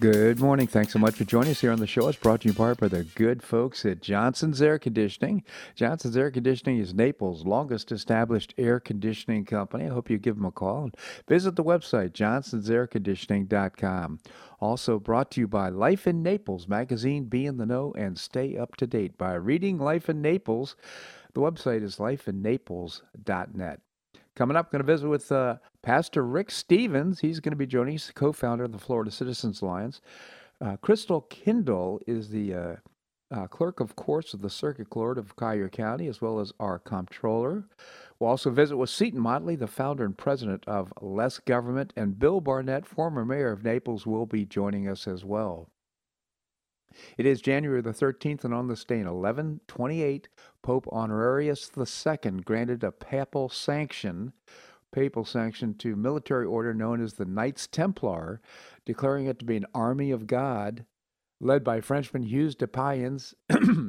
Good morning. Thanks so much for joining us here on the show. It's brought to you in part by the good folks at Johnson's Air Conditioning. Johnson's Air Conditioning is Naples' longest established air conditioning company. I hope you give them a call and visit the website, johnsonsairconditioning.com. Also brought to you by Life in Naples magazine. Be in the know and stay up to date by reading Life in Naples. The website is lifeinnaples.net. Coming up, going to visit with uh, Pastor Rick Stevens. He's going to be joining us, co founder of the Florida Citizens Alliance. Uh, Crystal Kinzel is the uh, uh, clerk of courts of the Circuit Court of Collier County, as well as our comptroller. We'll also visit with Seton Motley, the founder and president of Less Government, and Bill Barnett, former mayor of Naples, will be joining us as well. It is January the 13th, and on this day in 1128, Pope Honorius II granted a papal sanction, papal sanction to military order known as the Knights Templar, declaring it to be an army of God Led by Frenchman Hugues de Payens,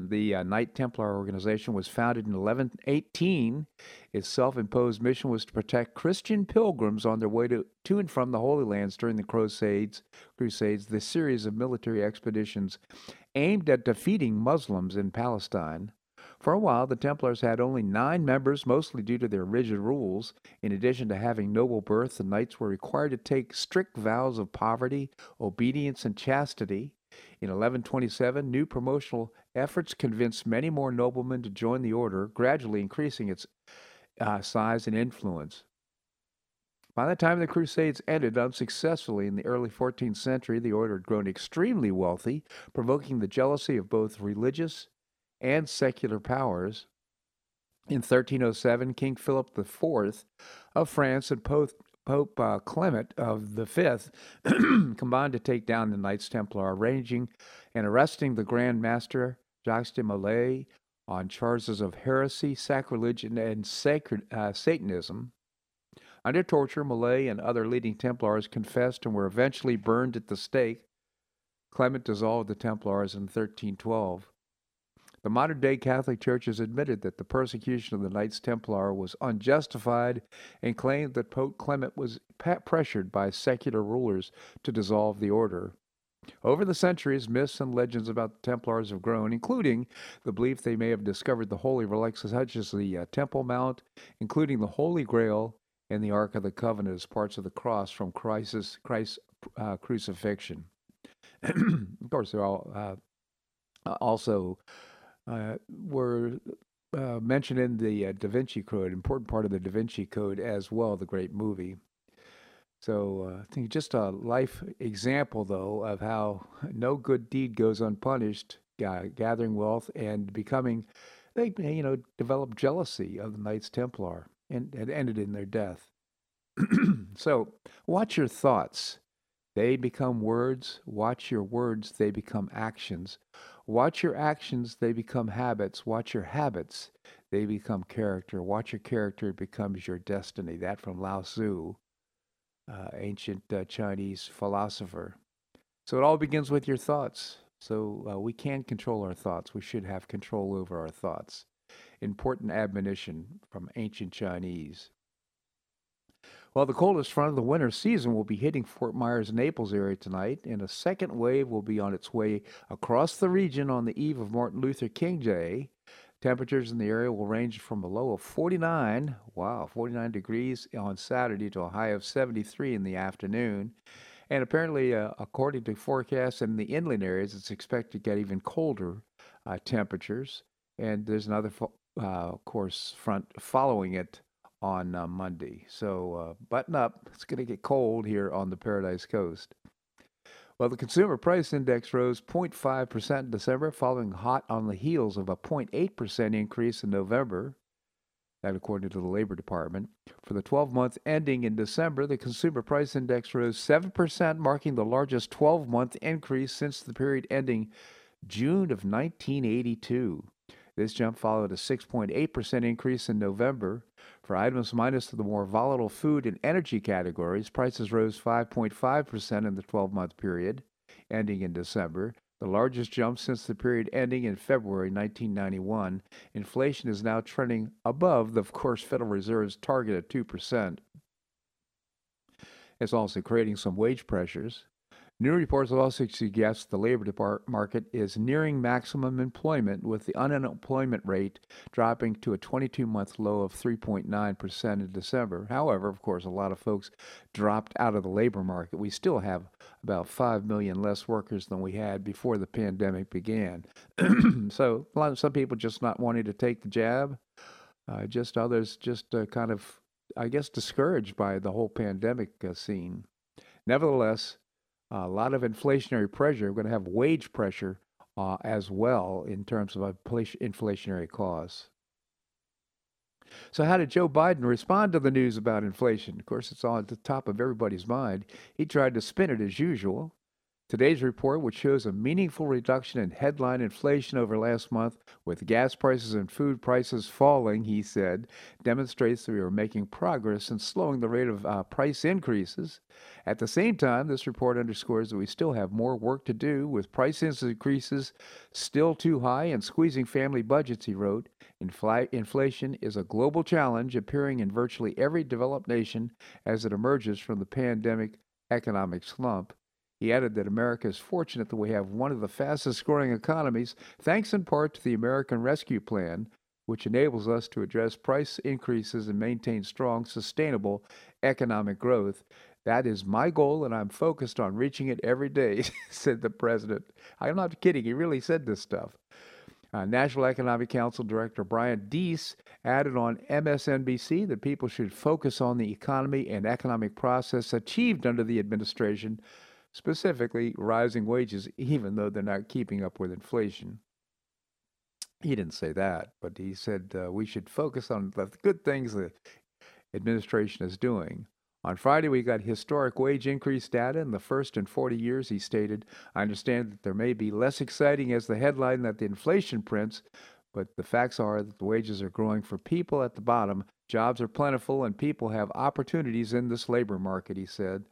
the uh, Knight Templar organization was founded in 1118. Its self imposed mission was to protect Christian pilgrims on their way to, to and from the Holy Lands during the Crusades, Crusades, the series of military expeditions aimed at defeating Muslims in Palestine. For a while, the Templars had only nine members, mostly due to their rigid rules. In addition to having noble birth, the knights were required to take strict vows of poverty, obedience, and chastity. In 1127, new promotional efforts convinced many more noblemen to join the order, gradually increasing its uh, size and influence. By the time the Crusades ended unsuccessfully in the early 14th century, the order had grown extremely wealthy, provoking the jealousy of both religious and secular powers. In 1307, King Philip IV of France and Pope uh, Clement of the Fifth combined to take down the Knights Templar, arranging and arresting the Grand Master Jacques de Molay on charges of heresy, sacrilege, and sacred, uh, Satanism. Under torture, Molay and other leading Templars confessed and were eventually burned at the stake. Clement dissolved the Templars in 1312. The modern day Catholic Church has admitted that the persecution of the Knights Templar was unjustified and claimed that Pope Clement was pressured by secular rulers to dissolve the order. Over the centuries, myths and legends about the Templars have grown, including the belief they may have discovered the holy relics such as the uh, Temple Mount, including the Holy Grail and the Ark of the Covenant as parts of the cross from Christ's, Christ's uh, crucifixion. of course, they're all uh, also uh, were uh, mentioned in the uh, Da Vinci Code, important part of the Da Vinci Code as well, the great movie. So uh, I think just a life example, though, of how no good deed goes unpunished, gathering wealth and becoming, they, you know, developed jealousy of the Knights Templar and it ended in their death. so watch your thoughts. They become words. Watch your words. They become actions. Watch your actions, they become habits. Watch your habits, they become character. Watch your character, it becomes your destiny. That from Lao Tzu, uh, ancient uh, Chinese philosopher. So it all begins with your thoughts. So uh, we can control our thoughts. We should have control over our thoughts. Important admonition from ancient Chinese. Well, the coldest front of the winter season will be hitting Fort Myers, Naples area tonight, and a second wave will be on its way across the region on the eve of Martin Luther King Day. Temperatures in the area will range from a low of 49, wow, 49 degrees on Saturday to a high of 73 in the afternoon. And apparently, uh, according to forecasts in the inland areas, it's expected to get even colder uh, temperatures. And there's another, fo- uh, of course, front following it on uh, Monday. So uh, button up. It's going to get cold here on the Paradise Coast. Well, the consumer price index rose 0.5% in December, following hot on the heels of a 0.8% increase in November. That, according to the Labor Department. For the 12 month ending in December, the consumer price index rose 7%, marking the largest 12 month increase since the period ending June of 1982. This jump followed a 6.8% increase in November. For items minus the more volatile food and energy categories, prices rose 5.5% in the 12 month period. ending in December, the largest jump since the period ending in February 1991. Inflation is now trending above the, of course, Federal Reserve's target of 2%. It's also creating some wage pressures. New reports also suggest the labor market is nearing maximum employment, with the unemployment rate dropping to a 22 month low of 3.9% in December. However, of course, a lot of folks dropped out of the labor market. We still have about 5 million less workers than we had before the pandemic began. so, a lot of, some people just not wanting to take the jab, uh, just others just uh, kind of, I guess, discouraged by the whole pandemic uh, scene. Nevertheless, a lot of inflationary pressure. We're going to have wage pressure uh, as well in terms of inflationary costs. So, how did Joe Biden respond to the news about inflation? Of course, it's all at the top of everybody's mind. He tried to spin it as usual. Today's report, which shows a meaningful reduction in headline inflation over last month, with gas prices and food prices falling, he said, demonstrates that we are making progress in slowing the rate of uh, price increases. At the same time, this report underscores that we still have more work to do, with price increases still too high and squeezing family budgets, he wrote. Infl- inflation is a global challenge appearing in virtually every developed nation as it emerges from the pandemic economic slump. He added that America is fortunate that we have one of the fastest growing economies, thanks in part to the American Rescue Plan, which enables us to address price increases and maintain strong, sustainable economic growth. That is my goal, and I'm focused on reaching it every day, said the president. I'm not kidding, he really said this stuff. Uh, National Economic Council Director Brian Deese added on MSNBC that people should focus on the economy and economic process achieved under the administration specifically rising wages, even though they're not keeping up with inflation. He didn't say that, but he said uh, we should focus on the good things the administration is doing. On Friday, we got historic wage increase data in the first in 40 years, he stated. I understand that there may be less exciting as the headline that the inflation prints, but the facts are that the wages are growing for people at the bottom. Jobs are plentiful, and people have opportunities in this labor market, he said.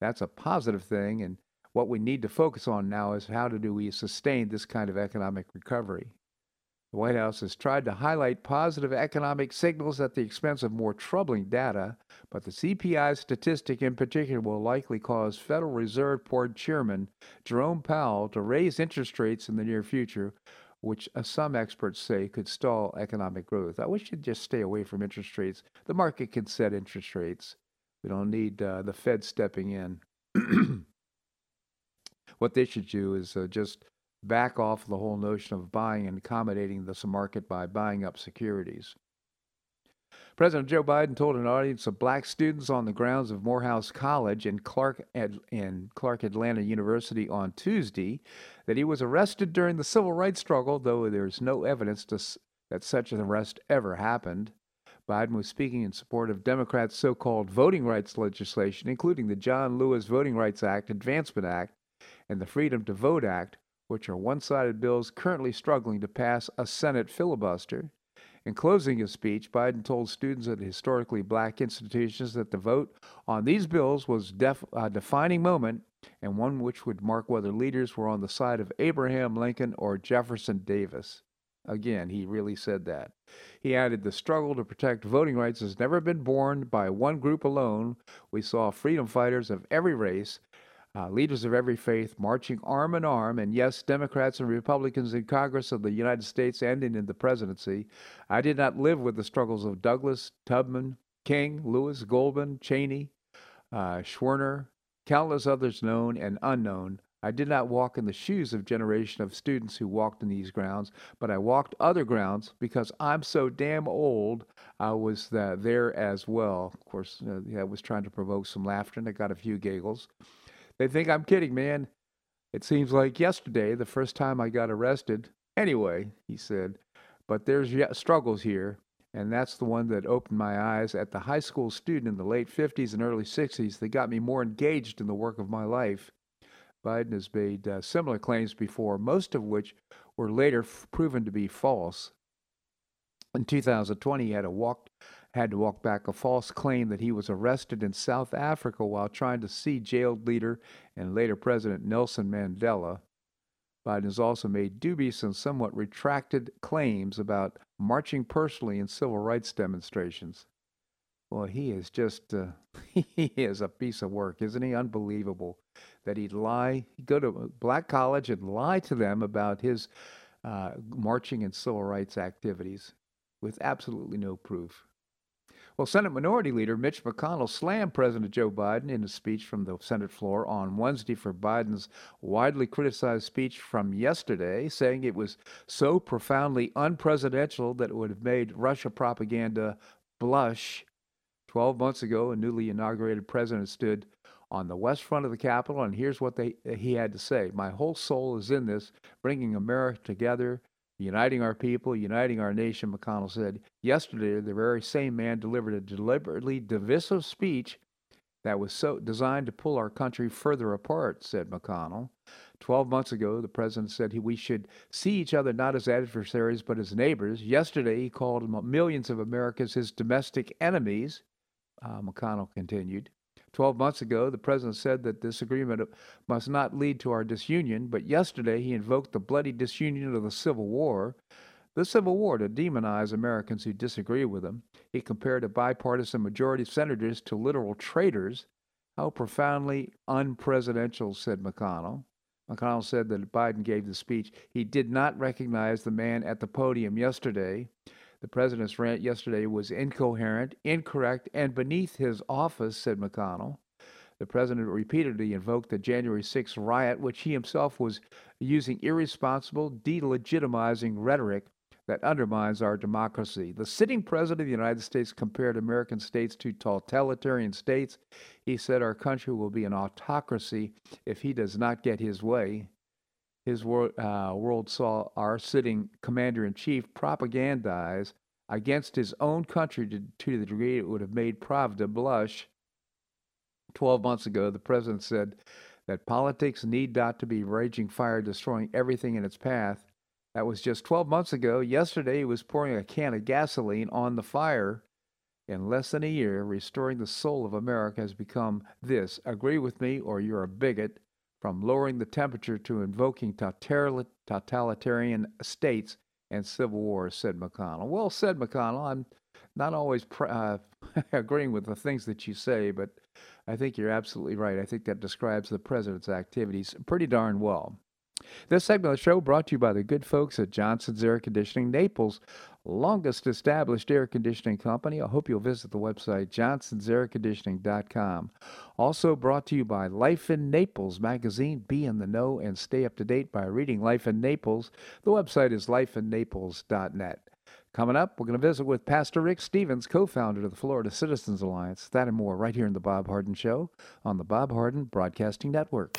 That's a positive thing. And what we need to focus on now is how do we sustain this kind of economic recovery. The White House has tried to highlight positive economic signals at the expense of more troubling data, but the CPI statistic in particular will likely cause Federal Reserve Board Chairman Jerome Powell to raise interest rates in the near future, which uh, some experts say could stall economic growth. I wish you'd just stay away from interest rates. The market can set interest rates. We don't need uh, the Fed stepping in. what they should do is uh, just back off the whole notion of buying and accommodating this market by buying up securities. President Joe Biden told an audience of black students on the grounds of Morehouse College and Clark, Ad- and Clark Atlanta University on Tuesday that he was arrested during the civil rights struggle, though there's no evidence to, that such an arrest ever happened. Biden was speaking in support of Democrats' so called voting rights legislation, including the John Lewis Voting Rights Act, Advancement Act, and the Freedom to Vote Act, which are one sided bills currently struggling to pass a Senate filibuster. In closing his speech, Biden told students at historically black institutions that the vote on these bills was def- a defining moment and one which would mark whether leaders were on the side of Abraham Lincoln or Jefferson Davis. Again, he really said that. He added, The struggle to protect voting rights has never been borne by one group alone. We saw freedom fighters of every race, uh, leaders of every faith, marching arm in arm, and yes, Democrats and Republicans in Congress of the United States and in the presidency. I did not live with the struggles of Douglas, Tubman, King, Lewis, Goodman, Chaney, uh, Schwerner, countless others known and unknown. I did not walk in the shoes of generation of students who walked in these grounds, but I walked other grounds because I'm so damn old. I was uh, there as well. Of course, uh, I was trying to provoke some laughter, and I got a few giggles. They think I'm kidding, man. It seems like yesterday, the first time I got arrested. Anyway, he said, but there's struggles here, and that's the one that opened my eyes at the high school student in the late 50s and early 60s that got me more engaged in the work of my life. Biden has made uh, similar claims before, most of which were later f- proven to be false. In 2020, he had a walked had to walk back a false claim that he was arrested in South Africa while trying to see jailed leader and later President Nelson Mandela. Biden has also made dubious and somewhat retracted claims about marching personally in civil rights demonstrations. Well, he is just, uh, he is a piece of work, isn't he? Unbelievable that he'd lie, he'd go to a black college and lie to them about his uh, marching and civil rights activities with absolutely no proof. Well, Senate Minority Leader Mitch McConnell slammed President Joe Biden in a speech from the Senate floor on Wednesday for Biden's widely criticized speech from yesterday, saying it was so profoundly unpresidential that it would have made Russia propaganda blush. Twelve months ago, a newly inaugurated president stood on the west front of the Capitol, and here's what they, he had to say My whole soul is in this, bringing America together uniting our people, uniting our nation, McConnell said. Yesterday, the very same man delivered a deliberately divisive speech that was so designed to pull our country further apart, said McConnell. Twelve months ago, the president said he, we should see each other not as adversaries but as neighbors. Yesterday, he called millions of Americans his domestic enemies, uh, McConnell continued. Twelve months ago, the president said that this agreement must not lead to our disunion, but yesterday he invoked the bloody disunion of the Civil War. The Civil War to demonize Americans who disagree with him. He compared a bipartisan majority of senators to literal traitors. How profoundly unpresidential, said McConnell. McConnell said that Biden gave the speech. He did not recognize the man at the podium yesterday. The president's rant yesterday was incoherent, incorrect, and beneath his office, said McConnell. The president repeatedly invoked the January 6th riot, which he himself was using irresponsible, delegitimizing rhetoric that undermines our democracy. The sitting president of the United States compared American states to totalitarian states. He said our country will be an autocracy if he does not get his way his world, uh, world saw our sitting commander in chief propagandize against his own country to, to the degree it would have made Pravda blush. Twelve months ago, the president said that politics need not to be raging fire destroying everything in its path. That was just 12 months ago. Yesterday, he was pouring a can of gasoline on the fire. In less than a year, restoring the soul of America has become this agree with me or you're a bigot from lowering the temperature to invoking totalitarian states and civil wars, said McConnell. Well, said McConnell, I'm not always pr- uh, agreeing with the things that you say, but I think you're absolutely right. I think that describes the president's activities pretty darn well. This segment of the show brought to you by the good folks at Johnson's Air Conditioning, Naples' longest established air conditioning company. I hope you'll visit the website johnsonsairconditioning.com. Also brought to you by Life in Naples magazine. Be in the know and stay up to date by reading Life in Naples. The website is lifeinnaples.net. Coming up, we're going to visit with Pastor Rick Stevens, co founder of the Florida Citizens Alliance. That and more right here in The Bob Harden Show on the Bob Harden Broadcasting Network.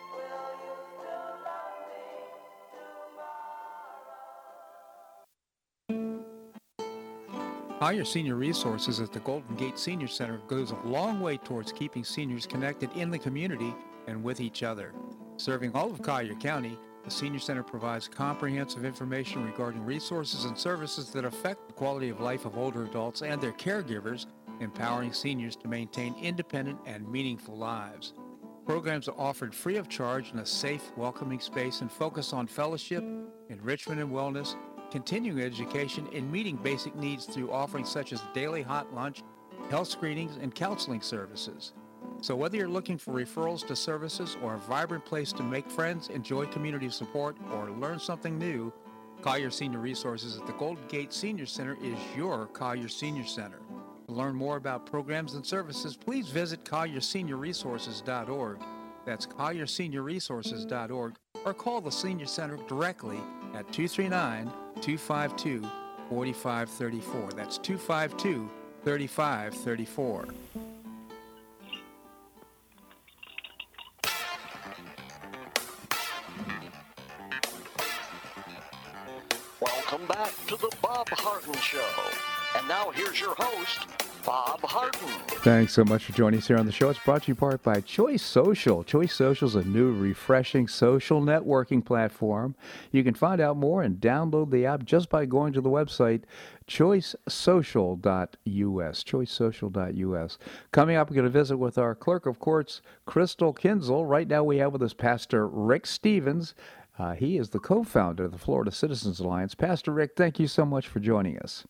Higher Senior Resources at the Golden Gate Senior Center goes a long way towards keeping seniors connected in the community and with each other. Serving all of Collier County, the Senior Center provides comprehensive information regarding resources and services that affect the quality of life of older adults and their caregivers empowering seniors to maintain independent and meaningful lives. Programs are offered free of charge in a safe, welcoming space and focus on fellowship, enrichment and wellness, continuing education, and meeting basic needs through offerings such as daily hot lunch, health screenings, and counseling services. So whether you're looking for referrals to services or a vibrant place to make friends, enjoy community support, or learn something new, Collier Senior Resources at the Golden Gate Senior Center is your Collier Senior Center. To learn more about programs and services, please visit collierseniorresources.org. That's collierseniorresources.org or call the Senior Center directly at 239 252 4534. That's 252 3534. Welcome back to the Bob Harden Show. And now here's your host, Bob Harden. Thanks so much for joining us here on the show. It's brought to you part by Choice Social. Choice Social is a new, refreshing social networking platform. You can find out more and download the app just by going to the website choicesocial.us. Choicesocial.us. Coming up, we're going to visit with our clerk of courts, Crystal Kinzel. Right now, we have with us Pastor Rick Stevens. Uh, he is the co founder of the Florida Citizens Alliance. Pastor Rick, thank you so much for joining us.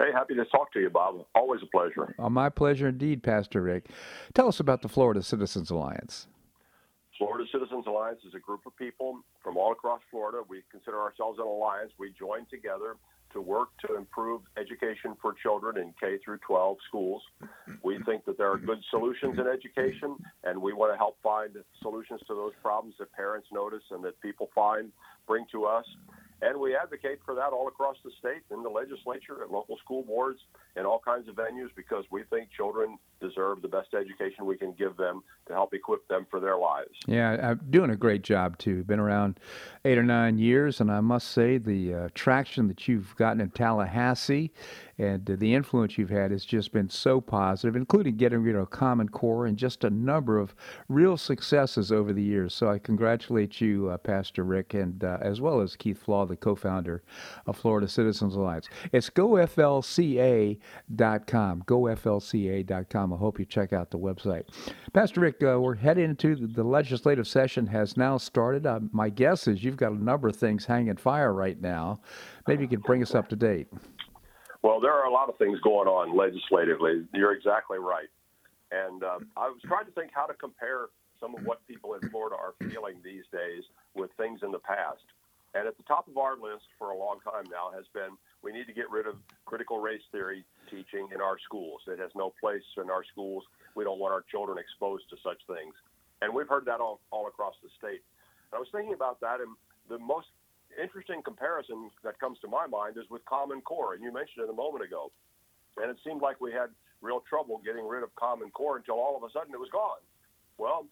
Hey, happy to talk to you, Bob. Always a pleasure. Uh, my pleasure indeed, Pastor Rick. Tell us about the Florida Citizens Alliance. Florida Citizens Alliance is a group of people from all across Florida. We consider ourselves an alliance. We join together to work to improve education for children in K through 12 schools. We think that there are good solutions in education, and we want to help find solutions to those problems that parents notice and that people find, bring to us. And we advocate for that all across the state, in the legislature, at local school boards, in all kinds of venues, because we think children deserve the best education we can give them to help equip them for their lives. Yeah, I'm doing a great job too. Been around eight or nine years, and I must say the uh, traction that you've gotten in Tallahassee and uh, the influence you've had has just been so positive, including getting rid of Common Core and just a number of real successes over the years. So I congratulate you, uh, Pastor Rick, and uh, as well as Keith Flaugh, the co-founder of Florida Citizens Alliance. It's goflca.com, goflca.com. I hope you check out the website. Pastor Rick, uh, we're heading into the, the legislative session has now started. Uh, my guess is you've got a number of things hanging fire right now. Maybe you could bring us up to date. Well, there are a lot of things going on legislatively. You're exactly right. And uh, I was trying to think how to compare some of what people in Florida are feeling these days with things in the past. And at the top of our list for a long time now has been we need to get rid of critical race theory teaching in our schools. It has no place in our schools. We don't want our children exposed to such things. And we've heard that all, all across the state. And I was thinking about that, and the most interesting comparison that comes to my mind is with Common Core, and you mentioned it a moment ago. And it seemed like we had real trouble getting rid of Common Core until all of a sudden it was gone. Well,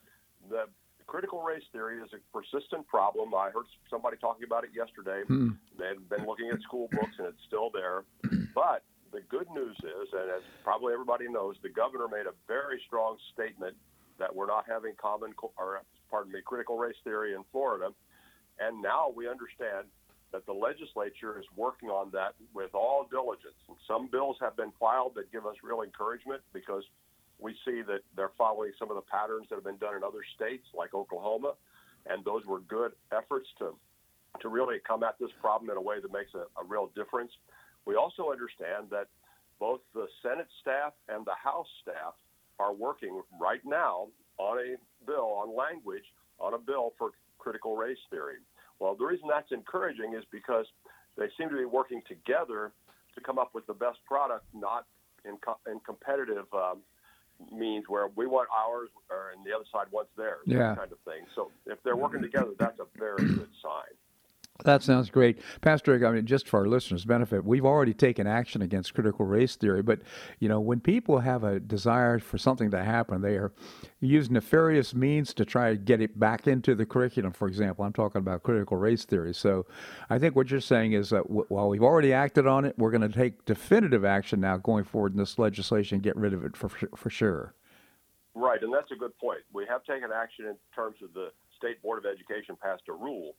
the critical race theory is a persistent problem. I heard somebody talking about it yesterday. Hmm. They've been looking at school books, and it's still there. But the good news is, and as probably everybody knows, the governor made a very strong statement that we're not having common, or pardon me, critical race theory in Florida. And now we understand that the legislature is working on that with all diligence. And some bills have been filed that give us real encouragement because we see that they're following some of the patterns that have been done in other states like Oklahoma. And those were good efforts to, to really come at this problem in a way that makes a, a real difference. We also understand that both the Senate staff and the House staff are working right now on a bill, on language, on a bill for critical race theory. Well, the reason that's encouraging is because they seem to be working together to come up with the best product, not in, co- in competitive um, means where we want ours or and the other side wants theirs, yeah. kind of thing. So if they're working together, that's a very good sign. That sounds great. Pastor, I mean, just for our listeners' benefit, we've already taken action against critical race theory, but, you know, when people have a desire for something to happen, they are using nefarious means to try to get it back into the curriculum, for example. I'm talking about critical race theory. So I think what you're saying is that w- while we've already acted on it, we're going to take definitive action now going forward in this legislation, and get rid of it for, for sure. Right, and that's a good point. We have taken action in terms of the State Board of Education passed a rule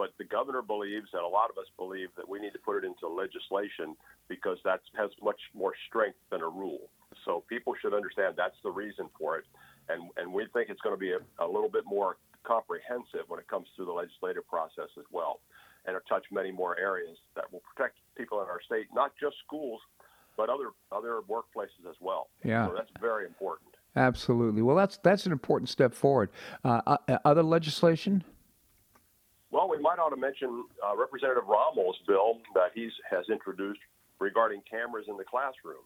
but the governor believes, and a lot of us believe, that we need to put it into legislation because that has much more strength than a rule. So people should understand that's the reason for it. And, and we think it's going to be a, a little bit more comprehensive when it comes through the legislative process as well and it'll touch many more areas that will protect people in our state, not just schools, but other other workplaces as well. Yeah. So that's very important. Absolutely. Well, that's that's an important step forward. Uh, uh, other legislation? Well, we might ought to mention uh, Representative Rommel's bill that he has introduced regarding cameras in the classroom.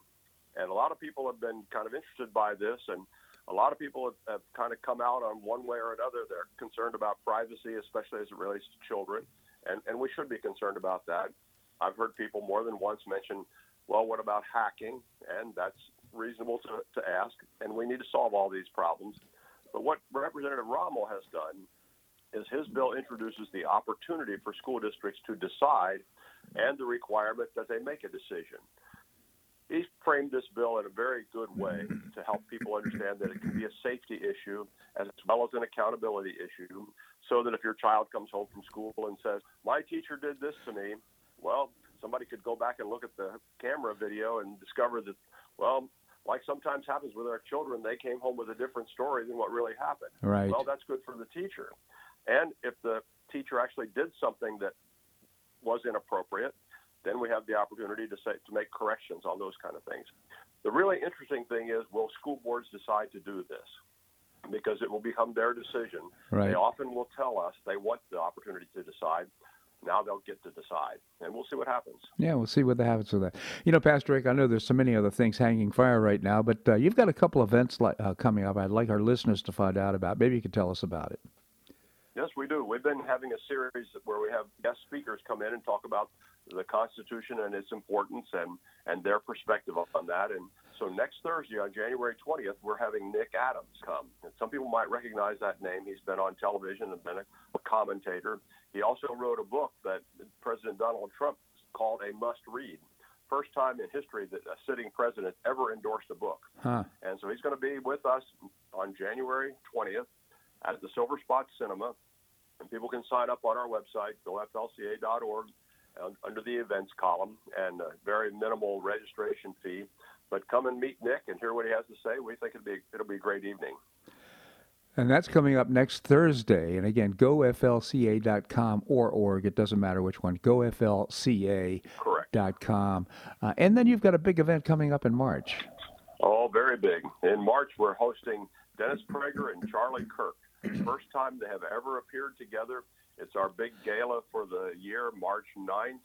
And a lot of people have been kind of interested by this, and a lot of people have, have kind of come out on one way or another. They're concerned about privacy, especially as it relates to children, and, and we should be concerned about that. I've heard people more than once mention, well, what about hacking? And that's reasonable to, to ask, and we need to solve all these problems. But what Representative Rommel has done is his bill introduces the opportunity for school districts to decide and the requirement that they make a decision. He framed this bill in a very good way to help people understand that it can be a safety issue as well as an accountability issue, so that if your child comes home from school and says, My teacher did this to me, well, somebody could go back and look at the camera video and discover that, well, like sometimes happens with our children, they came home with a different story than what really happened. Right. Well, that's good for the teacher. And if the teacher actually did something that was inappropriate, then we have the opportunity to say to make corrections on those kind of things. The really interesting thing is, will school boards decide to do this? Because it will become their decision. Right. They often will tell us they want the opportunity to decide. Now they'll get to decide, and we'll see what happens. Yeah, we'll see what happens with that. You know, Pastor Rick, I know there's so many other things hanging fire right now, but uh, you've got a couple events like, uh, coming up. I'd like our listeners to find out about. Maybe you could tell us about it. Yes, we do. We've been having a series where we have guest speakers come in and talk about the Constitution and its importance and, and their perspective on that. And so next Thursday, on January 20th, we're having Nick Adams come. And some people might recognize that name. He's been on television and been a, a commentator. He also wrote a book that President Donald Trump called a must read. First time in history that a sitting president ever endorsed a book. Huh. And so he's going to be with us on January 20th at the Silverspot Cinema. And people can sign up on our website, goflca.org, under the events column, and a very minimal registration fee. But come and meet Nick and hear what he has to say. We think it'll be it'll be a great evening. And that's coming up next Thursday. And again, goflca.com or org. It doesn't matter which one. Goflca.com. Uh, and then you've got a big event coming up in March. Oh, very big. In March, we're hosting Dennis Prager and Charlie Kirk. First time they have ever appeared together. It's our big gala for the year, March 9th,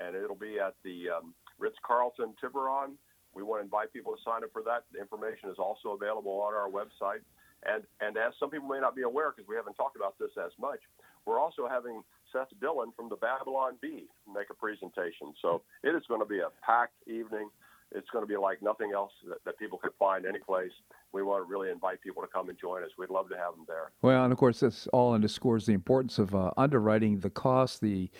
and it'll be at the um, Ritz Carlton Tiburon. We want to invite people to sign up for that. The information is also available on our website. And, and as some people may not be aware, because we haven't talked about this as much, we're also having Seth Dillon from the Babylon Bee make a presentation. So it is going to be a packed evening. It's going to be like nothing else that, that people could find any place. We want to really invite people to come and join us. We'd love to have them there. Well, and of course, this all underscores the importance of uh, underwriting the cost, the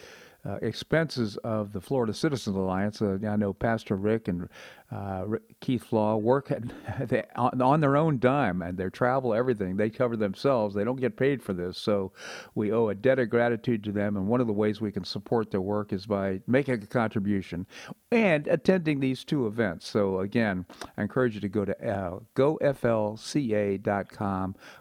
uh, expenses of the Florida Citizens Alliance. Uh, I know Pastor Rick and uh, Keith Flaugh work at, they, on, on, their own dime and their travel, everything. They cover themselves. They don't get paid for this. So we owe a debt of gratitude to them. And one of the ways we can support their work is by making a contribution and attending these two events. So again, I encourage you to go to uh, goflca.com,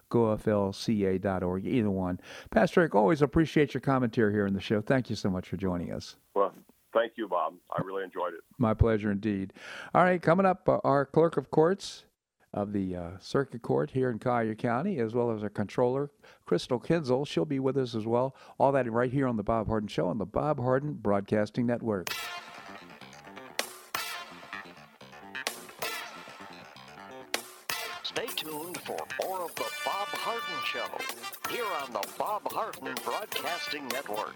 goflca.org, either one. Pastor Rick, always appreciate your commentary here in the show. Thank you so much for joining us. Well, Thank you, Bob. I really enjoyed it. My pleasure indeed. All right, coming up, uh, our clerk of courts of the uh, circuit court here in Collier County, as well as our controller, Crystal Kinzel. She'll be with us as well. All that right here on the Bob Harden Show on the Bob Harden Broadcasting Network. On the Bob Harden Broadcasting Network.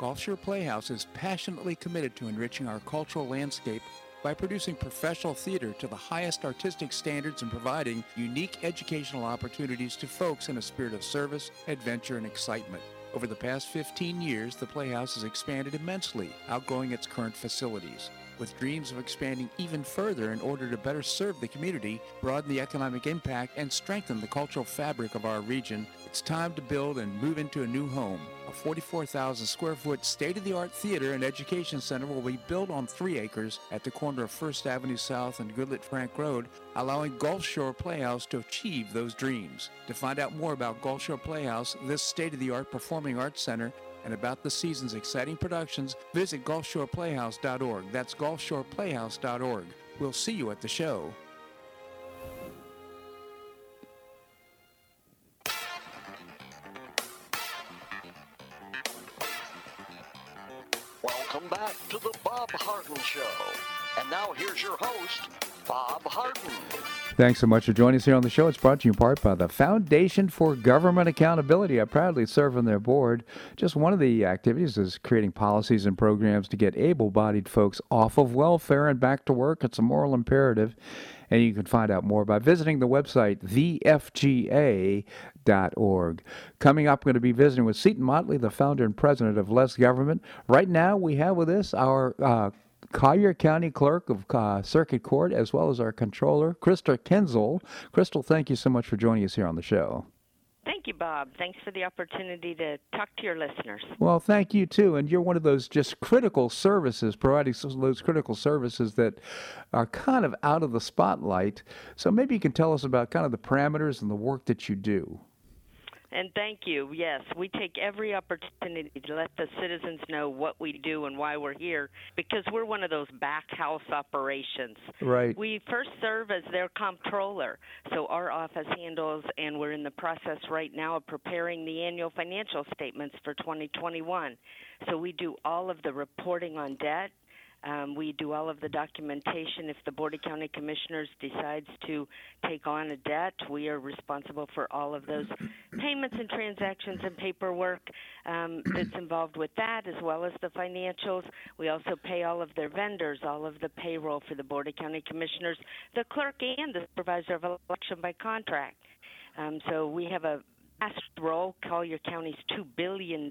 Gulf Shore Playhouse is passionately committed to enriching our cultural landscape by producing professional theater to the highest artistic standards and providing unique educational opportunities to folks in a spirit of service, adventure, and excitement. Over the past 15 years, the Playhouse has expanded immensely, outgrowing its current facilities. With dreams of expanding even further in order to better serve the community, broaden the economic impact, and strengthen the cultural fabric of our region, it's time to build and move into a new home. A 44,000 square foot state of the art theater and education center will be built on three acres at the corner of First Avenue South and Goodlette Frank Road, allowing Gulf Shore Playhouse to achieve those dreams. To find out more about Gulf Shore Playhouse, this state of the art performing arts center, and about the season's exciting productions, visit GulfShorePlayhouse.org. That's GulfShorePlayhouse.org. We'll see you at the show. Welcome back to the Bob Harden Show. And now here's your host, Bob Harden. Thanks so much for joining us here on the show. It's brought to you in part by the Foundation for Government Accountability. I proudly serve on their board. Just one of the activities is creating policies and programs to get able bodied folks off of welfare and back to work. It's a moral imperative. And you can find out more by visiting the website, thefga.org. Coming up, we're going to be visiting with Seton Motley, the founder and president of Less Government. Right now, we have with us our uh, Collier County Clerk of uh, Circuit Court, as well as our Controller, Krista Kinzel. Crystal, thank you so much for joining us here on the show. Thank you, Bob. Thanks for the opportunity to talk to your listeners. Well, thank you too. And you're one of those just critical services, providing those critical services that are kind of out of the spotlight. So maybe you can tell us about kind of the parameters and the work that you do. And thank you. Yes, we take every opportunity to let the citizens know what we do and why we're here because we're one of those back house operations. Right. We first serve as their comptroller. So our office handles, and we're in the process right now of preparing the annual financial statements for 2021. So we do all of the reporting on debt, um, we do all of the documentation. If the Board of County Commissioners decides to take on a debt, we are responsible for all of those payments and transactions and paperwork um, that's involved with that, as well as the financials. We also pay all of their vendors, all of the payroll for the Board of County Commissioners, the clerk, and the supervisor of election by contract. Um, so we have a vast role. Collier County's $2 billion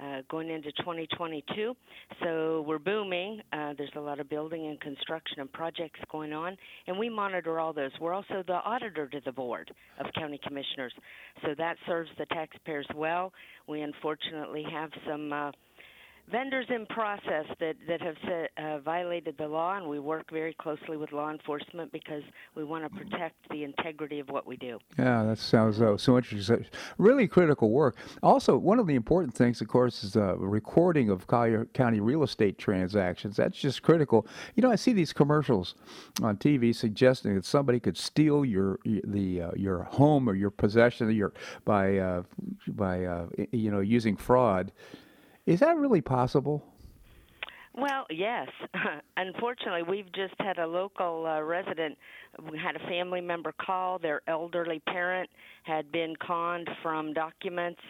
uh, going into 2022. So we're booming. Uh, there's a lot of building and construction and projects going on, and we monitor all those. We're also the auditor to the board of county commissioners, so that serves the taxpayers well. We unfortunately have some. Uh, vendors in process that that have uh, violated the law, and we work very closely with law enforcement because we want to protect the integrity of what we do. Yeah, that sounds uh, so interesting. Really critical work. Also, one of the important things, of course, is the recording of County real estate transactions. That's just critical. You know, I see these commercials on TV suggesting that somebody could steal your the uh, your home or your possession your by uh, by uh, you know using fraud. Is that really possible? Well, yes. Unfortunately, we've just had a local uh, resident we had a family member call. Their elderly parent had been conned from documents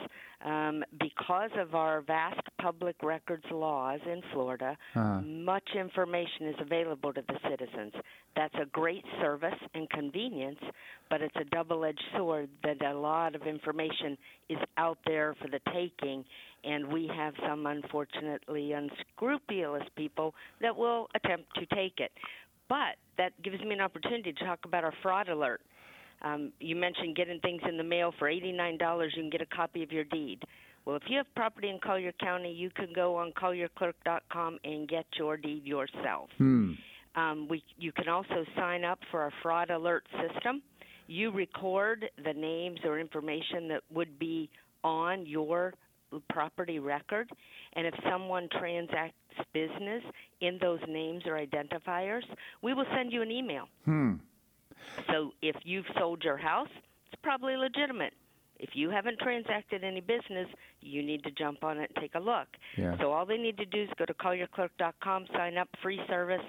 um, because of our vast public records laws in Florida. Huh. Much information is available to the citizens. That's a great service and convenience, but it's a double edged sword that a lot of information is out there for the taking. And we have some unfortunately unscrupulous people that will attempt to take it. But that gives me an opportunity to talk about our fraud alert. Um, you mentioned getting things in the mail for $89. You can get a copy of your deed. Well, if you have property in Collier County, you can go on collierclerk.com and get your deed yourself. Hmm. Um, we, you can also sign up for our fraud alert system. You record the names or information that would be on your property record, and if someone transacts business in those names or identifiers, we will send you an email. Hmm. So if you've sold your house, it's probably legitimate. If you haven't transacted any business, you need to jump on it and take a look. Yeah. So all they need to do is go to collierclerk.com, sign up, free service.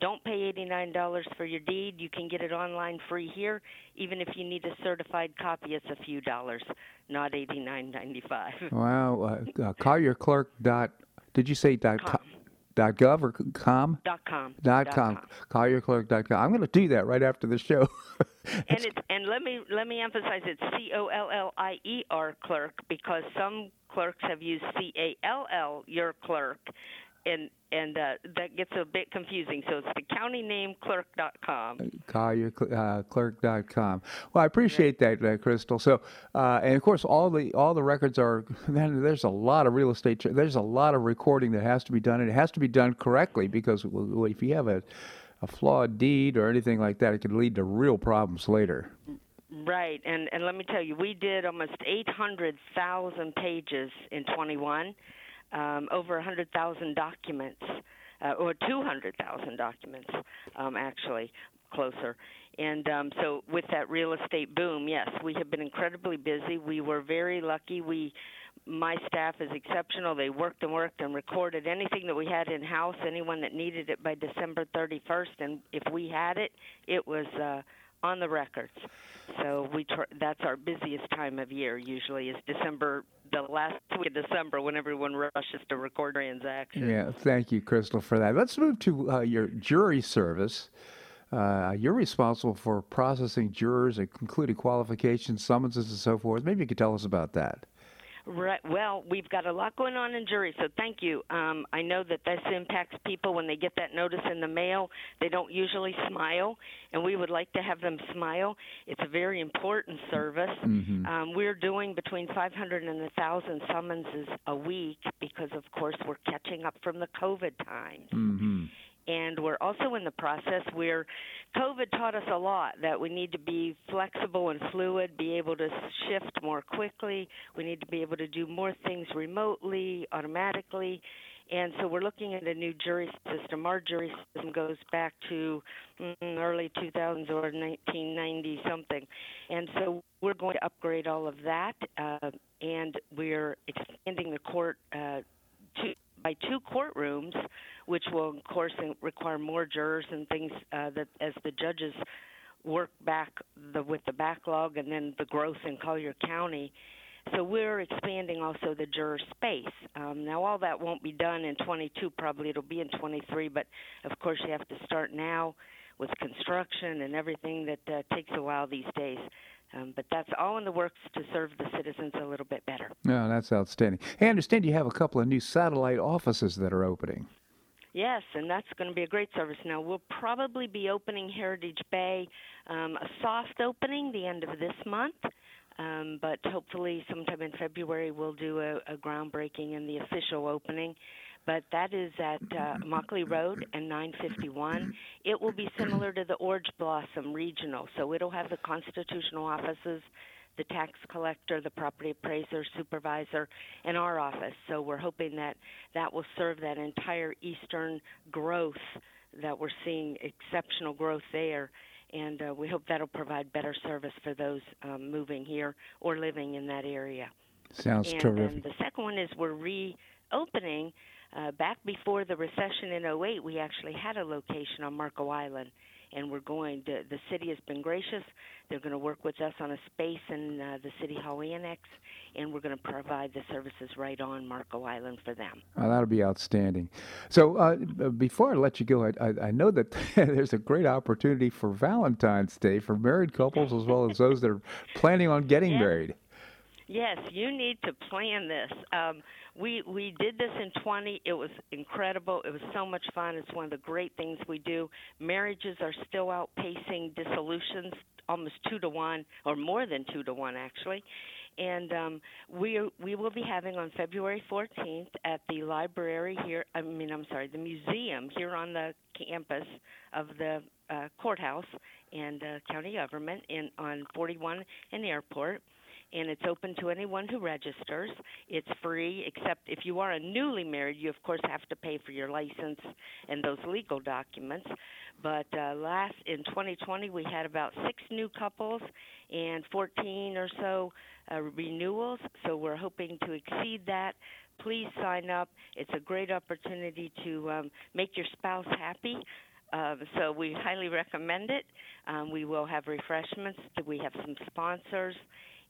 Don't pay $89 for your deed. You can get it online free here. Even if you need a certified copy, it's a few dollars, not $89.95. Wow. Uh, uh, Collier Clerk dot. Did you say dot Com. Dot gov or com? Dot com. Dot com. CollierClerk.com. I'm going to do that right after the show. and it's and let me let me emphasize it's C O L L I E R clerk because some clerks have used C A L L your clerk and and uh, that gets a bit confusing so it's the county name clerk.com CollierClerk.com. Well, I appreciate that, uh, Crystal. So, uh, and of course, all the all the records are. There's a lot of real estate. There's a lot of recording that has to be done, and it has to be done correctly because if you have a a flawed deed or anything like that, it could lead to real problems later. right and and let me tell you we did almost 800,000 pages in 21 um, over 100,000 documents uh, or 200,000 documents um, actually closer. And um, so with that real estate boom yes we have been incredibly busy. We were very lucky. We my staff is exceptional. They worked and worked and recorded anything that we had in house anyone that needed it by december 31st and if we had it it was uh, on the records. So we tr- that's our busiest time of year usually is december the last week of december when everyone rushes to record transactions Yeah, thank you, Crystal, for that. Let's move to uh, your jury service. Uh, you're responsible for processing jurors, and including qualifications, summonses, and so forth. Maybe you could tell us about that. Right. Well, we've got a lot going on in jury, so thank you. Um, I know that this impacts people when they get that notice in the mail. They don't usually smile, and we would like to have them smile. It's a very important service. Mm-hmm. Um, we're doing between 500 and 1,000 summonses a week because, of course, we're catching up from the COVID times Mm-hmm. And we're also in the process where COVID taught us a lot that we need to be flexible and fluid, be able to shift more quickly. We need to be able to do more things remotely, automatically. And so we're looking at a new jury system. Our jury system goes back to mm, early 2000s or 1990 something. And so we're going to upgrade all of that. Uh, and we're expanding the court uh, to, by two courtrooms which will, of course, require more jurors and things uh, that as the judges work back the, with the backlog and then the growth in Collier County. So we're expanding also the juror space. Um, now, all that won't be done in 22. Probably it'll be in 23. But of course, you have to start now with construction and everything that uh, takes a while these days. Um, but that's all in the works to serve the citizens a little bit better. No, that's outstanding. Hey, I understand you have a couple of new satellite offices that are opening. Yes, and that's going to be a great service. Now, we'll probably be opening Heritage Bay, um, a soft opening the end of this month, um, but hopefully sometime in February we'll do a, a groundbreaking and the official opening. But that is at uh, Immokalee Road and 951. It will be similar to the Orange Blossom Regional, so it'll have the constitutional offices the tax collector, the property appraiser, supervisor, and our office. So we're hoping that that will serve that entire eastern growth that we're seeing exceptional growth there. And uh, we hope that'll provide better service for those um, moving here or living in that area. Sounds and terrific. then the second one is we're reopening. Uh, back before the recession in 08, we actually had a location on Marco Island, and we're going to. The city has been gracious. They're going to work with us on a space in uh, the City Hall Annex, and we're going to provide the services right on Marco Island for them. Oh, that'll be outstanding. So, uh, before I let you go, I, I, I know that there's a great opportunity for Valentine's Day for married couples as well as those that are planning on getting Yeah. married. Yes, you need to plan this. Um, we we did this in 20. It was incredible. It was so much fun. It's one of the great things we do. Marriages are still outpacing dissolutions almost two to one, or more than two to one, actually. And um, we we will be having on February 14th at the library here. I mean, I'm sorry, the museum here on the campus of the uh, courthouse and uh, county government in on 41 and airport and it's open to anyone who registers. It's free, except if you are a newly married, you of course have to pay for your license and those legal documents. But uh, last in 2020, we had about six new couples and 14 or so uh, renewals. So we're hoping to exceed that. Please sign up. It's a great opportunity to um, make your spouse happy. Um, so we highly recommend it. Um, we will have refreshments. We have some sponsors,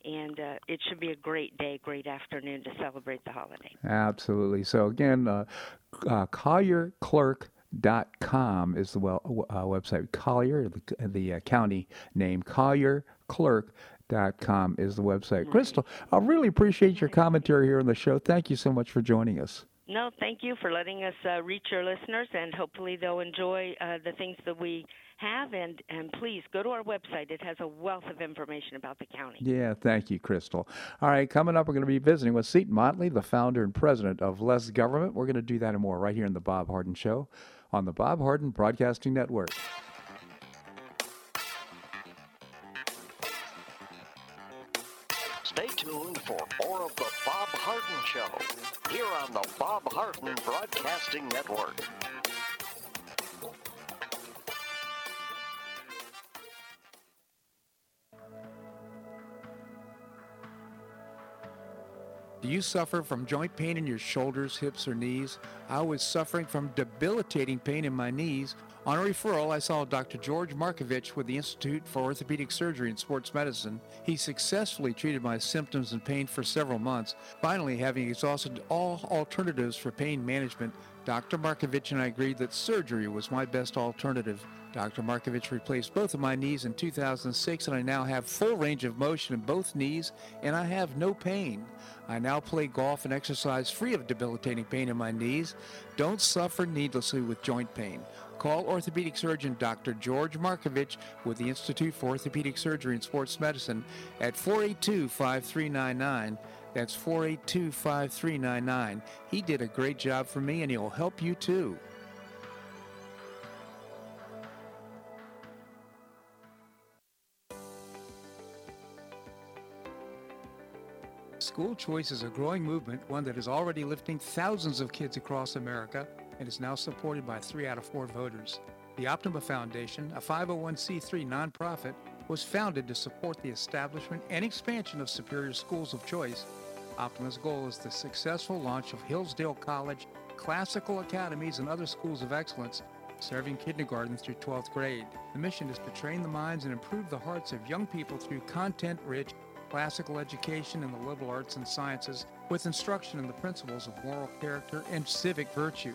and uh, it should be a great day, great afternoon to celebrate the holiday. Absolutely. So again, uh, uh, Collier Clerk dot com is the well, uh, website. Collier, the, the uh, county name, Collier Clerk dot com is the website. Crystal, I really appreciate your commentary here on the show. Thank you so much for joining us. No, thank you for letting us uh, reach your listeners, and hopefully they'll enjoy uh, the things that we have. And, and please go to our website; it has a wealth of information about the county. Yeah, thank you, Crystal. All right, coming up, we're going to be visiting with Seton Motley, the founder and president of Less Government. We're going to do that and more right here in the Bob Harden Show on the Bob Harden Broadcasting Network. Stay tuned for more of the Bob Harden Show here on the Bob Harden Broadcasting Network. You suffer from joint pain in your shoulders, hips, or knees? I was suffering from debilitating pain in my knees. On a referral, I saw Dr. George Markovich with the Institute for Orthopedic Surgery and Sports Medicine. He successfully treated my symptoms and pain for several months. Finally, having exhausted all alternatives for pain management, Dr. Markovich and I agreed that surgery was my best alternative. Dr. Markovich replaced both of my knees in 2006, and I now have full range of motion in both knees, and I have no pain. I now play golf and exercise free of debilitating pain in my knees. Don't suffer needlessly with joint pain. Call orthopedic surgeon Dr. George Markovich with the Institute for Orthopedic Surgery and Sports Medicine at 482 5399. That's 482 5399. He did a great job for me, and he'll help you too. School choice is a growing movement, one that is already lifting thousands of kids across America and is now supported by three out of four voters. The Optima Foundation, a 501c3 nonprofit, was founded to support the establishment and expansion of superior schools of choice. Optima's goal is the successful launch of Hillsdale College, classical academies, and other schools of excellence, serving kindergarten through 12th grade. The mission is to train the minds and improve the hearts of young people through content rich classical education in the liberal arts and sciences with instruction in the principles of moral character and civic virtue.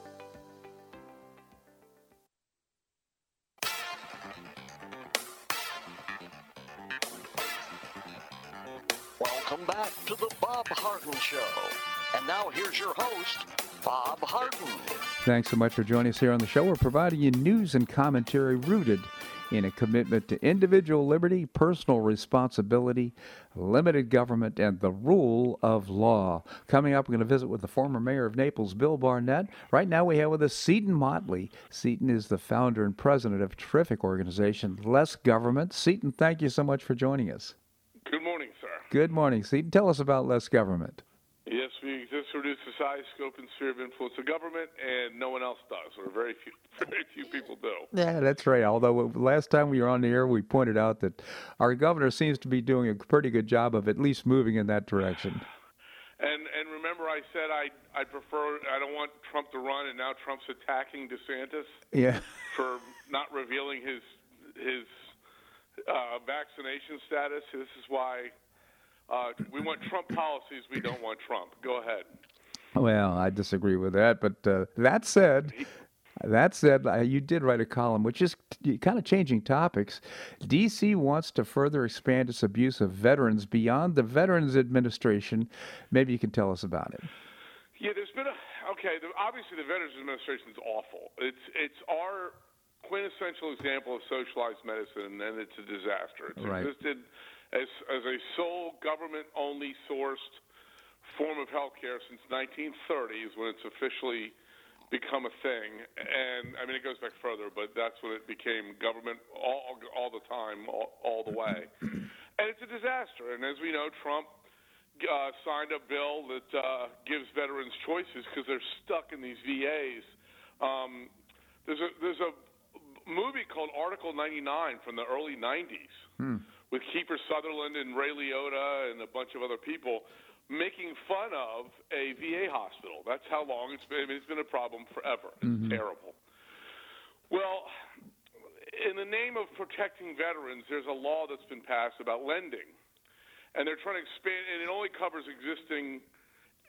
Bob Harden Show. And now here's your host, Bob Harden. Thanks so much for joining us here on the show. We're providing you news and commentary rooted in a commitment to individual liberty, personal responsibility, limited government, and the rule of law. Coming up, we're going to visit with the former mayor of Naples, Bill Barnett. Right now, we have with us Seton Motley. Seton is the founder and president of a terrific organization, Less Government. Seton, thank you so much for joining us. Good morning, sir. Good morning, Seton. Tell us about Less Government. Yes, we exist to reduce the size, scope, and sphere of influence of government, and no one else does, or very few, very few people do. Yeah, that's right. Although last time we were on the air, we pointed out that our governor seems to be doing a pretty good job of at least moving in that direction. And and remember, I said I I prefer I don't want Trump to run, and now Trump's attacking DeSantis Yeah. for not revealing his his uh, vaccination status. This is why uh, we want Trump policies. We don't want Trump. Go ahead. Well, I disagree with that. But uh, that said, that said, uh, you did write a column, which is kind of changing topics. D.C. wants to further expand its abuse of veterans beyond the Veterans Administration. Maybe you can tell us about it. Yeah, there's been a okay. The, obviously, the Veterans Administration is awful. It's it's our quintessential example of socialized medicine, and it's a disaster. It's Right. existed as as a sole government-only sourced form of healthcare since 1930s, when it's officially become a thing. And I mean, it goes back further, but that's when it became government all all the time, all, all the way. And it's a disaster. And as we know, Trump uh, signed a bill that uh, gives veterans choices because they're stuck in these VAs. Um, there's a there's a movie called Article 99 from the early 90s with Kiefer Sutherland and Ray Liotta and a bunch of other people making fun of a VA hospital. That's how long it's been. I mean, it's been a problem forever. It's mm-hmm. terrible. Well, in the name of protecting veterans, there's a law that's been passed about lending and they're trying to expand, and it only covers existing.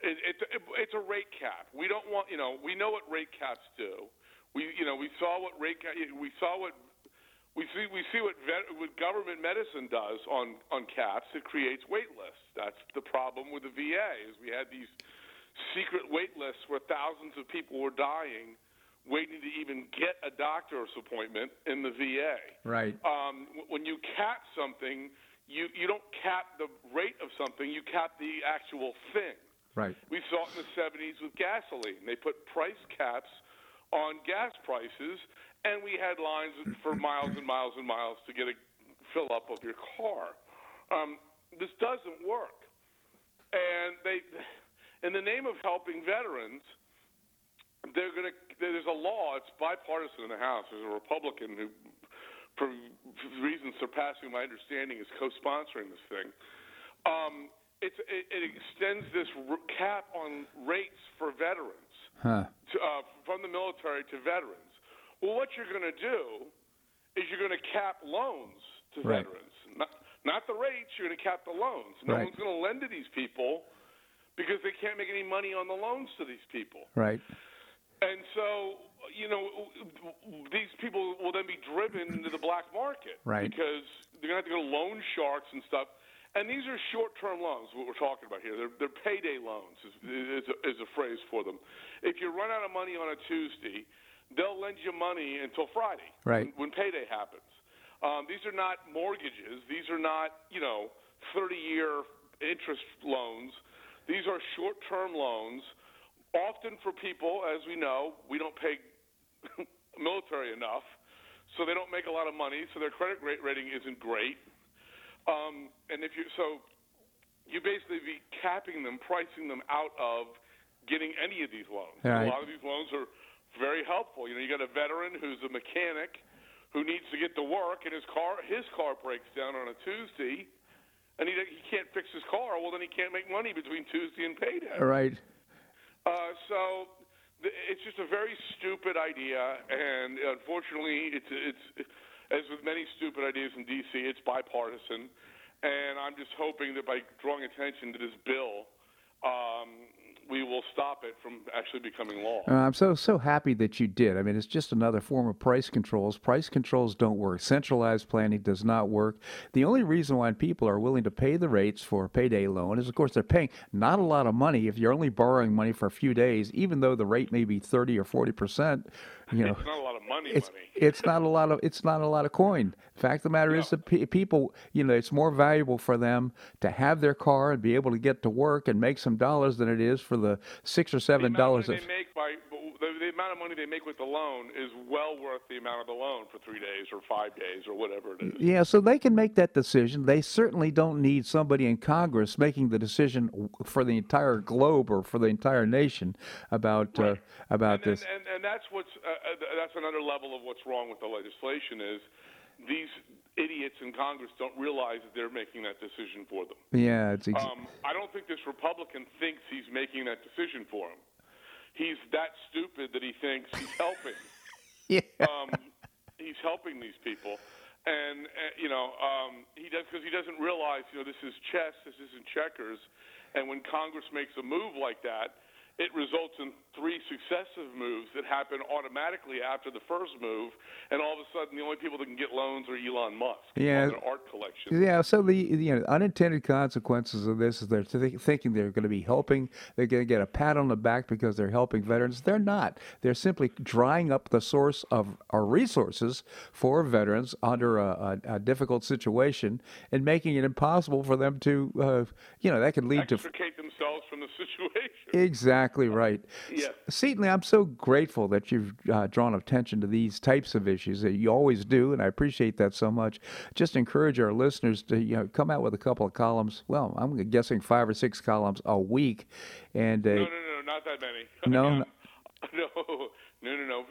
It, it, it, it's a rate cap. We don't want, you know, we know what rate caps do. We, you know, we saw what rate cap. We saw what we see. We see what vet, what government medicine does on on caps. It creates wait lists. That's the problem with the VA. Is we had these secret wait lists where thousands of people were dying, waiting to even get a doctor's appointment in the VA Right. um, when you cap something, you, you don't cap the rate of something, you cap the actual thing. Right. We saw it in the 70s with gasoline. They put price caps on gas prices, and we had lines for miles and miles and miles to get a fill up of your car. Um, this doesn't work. And they, in the name of helping veterans, they're going to. There's a law. It's bipartisan in the House. There's a Republican who, for reasons surpassing my understanding, is co-sponsoring this thing. Um, it's, it, it extends this cap on rates for veterans Huh. to, uh, from the military to veterans. Well, what you're going to do is you're going to cap loans to Right. veterans, not, not the rates. You're going to cap the loans. No Right. one's going to lend to these people because they can't make any money on the loans to these people. Right. And so, you know, these people will then be driven into the black market, Right. Because they're going to have to go to loan sharks and stuff. And these are short-term loans. What we're talking about here, they're, they're payday loans, is, is, a, is a phrase for them. If you run out of money on a Tuesday, they'll lend you money until Friday, Right. when, when payday happens. Um, these are not mortgages. These are not, you know, 30-year interest loans. These are short-term loans, often for people, as we know, we don't pay military enough, so they don't make a lot of money, so their credit rate rating isn't great. Um, and if you so, you basically be capping them, pricing them out of getting any of these loans. Right. A lot of these loans are very helpful. You know, you got a veteran who's a mechanic who needs to get to work, and his car his car breaks down on a Tuesday, and he he can't fix his car. Well, then he can't make money between Tuesday and payday. Right. Uh, so th- it's just a very stupid idea, and unfortunately, it's it's as with many stupid ideas in D.C., it's bipartisan, and I'm just hoping that by drawing attention to this bill, um, we will stop it from actually becoming law. Uh, I'm so so happy that you did. I mean, it's just another form of price controls. Price controls don't work. Centralized planning does not work. The only reason why people are willing to pay the rates for a payday loan is, of course, they're paying not a lot of money. If you're only borrowing money for a few days, even though the rate may be 30 or 40 percent, you know, it's not a lot of money. it's money. it's not a lot of it's not a lot of coin. Fact of the matter is that pe- people, you know, it's more valuable for them to have their car and be able to get to work and make some dollars than it is for the six or seven amount dollars. of they make by the, the amount of money they make with the loan is well worth the amount of the loan for three days or five days or whatever it is. Yeah, so they can make that decision. They certainly don't need somebody in Congress making the decision for the entire globe or for the entire nation about uh, about and, this. And, and, and that's what's uh, uh, that's another level of what's wrong with the legislation is these idiots in Congress don't realize that they're making that decision for them. yeah, it's ex- Um, I don't think this Republican thinks he's making that decision for him. He's that stupid that he thinks he's helping. yeah. Um, he's helping these people, and uh, you know um, he does because he doesn't realize you know this is chess, this isn't checkers, and when Congress makes a move like that, it results in three successive moves that happen automatically after the first move, and all of a sudden the only people that can get loans are Elon Musk. Yeah. Art collection. Yeah, so the you know unintended consequences of this is they're th- thinking they're going to be helping. They're going to get a pat on the back because they're helping veterans. They're not. They're simply drying up the source of our resources for veterans under a, a, a difficult situation and making it impossible for them to, uh, you know, that could lead to Extricate themselves from the situation. Exactly right. Yes. Seton Motley, I'm so grateful that you've uh, drawn attention to these types of issues. That you always do, and I appreciate that so much. Just encourage our listeners to you know come out with a couple of columns. Well, I'm guessing five or six columns a week, and uh, No, no, no, not that many. No, Yeah. no. no, no, no, no.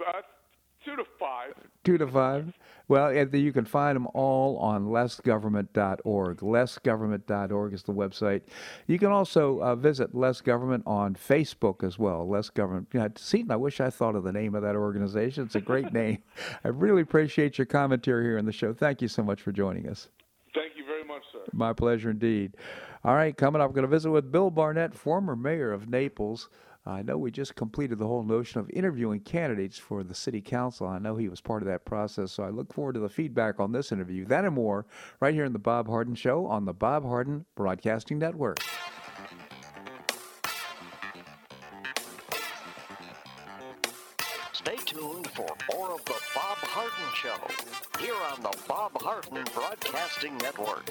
Two to five. two to five. Well, and you can find them all on lessgovernment.org. Lessgovernment.org is the website. You can also uh, visit Less Government on Facebook as well. Less Government. Yeah, Seton, I wish I thought of the name of that organization. It's a great name. I really appreciate your commentary here on the show. Thank you so much for joining us. Thank you very much, sir. My pleasure indeed. All right, coming up, I'm going to visit with Bill Barnett, former mayor of Naples. I know we just completed the whole notion of interviewing candidates for the city council. I know he was part of that process, so I look forward to the feedback on this interview. That and more right here in the Bob Harden Show on the Bob Harden Broadcasting Network. Stay tuned for more of the Bob Harden Show here on the Bob Harden Broadcasting Network.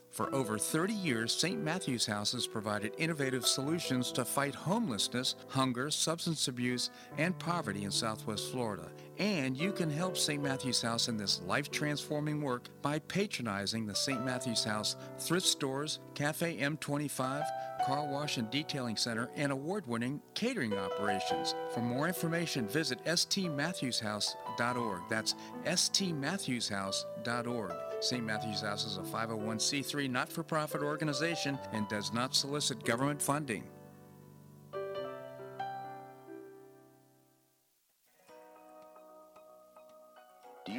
For over 30 years, St. Matthew's House has provided innovative solutions to fight homelessness, hunger, substance abuse, and poverty in Southwest Florida. And you can help St. Matthew's House in this life transforming work by patronizing the St. Matthew's House thrift stores, Cafe M25, car wash and detailing center, and award winning catering operations. For more information, visit stmatthewshouse.org. That's stmatthewshouse.org. St. Matthew's House is a 501c3 not for profit organization and does not solicit government funding.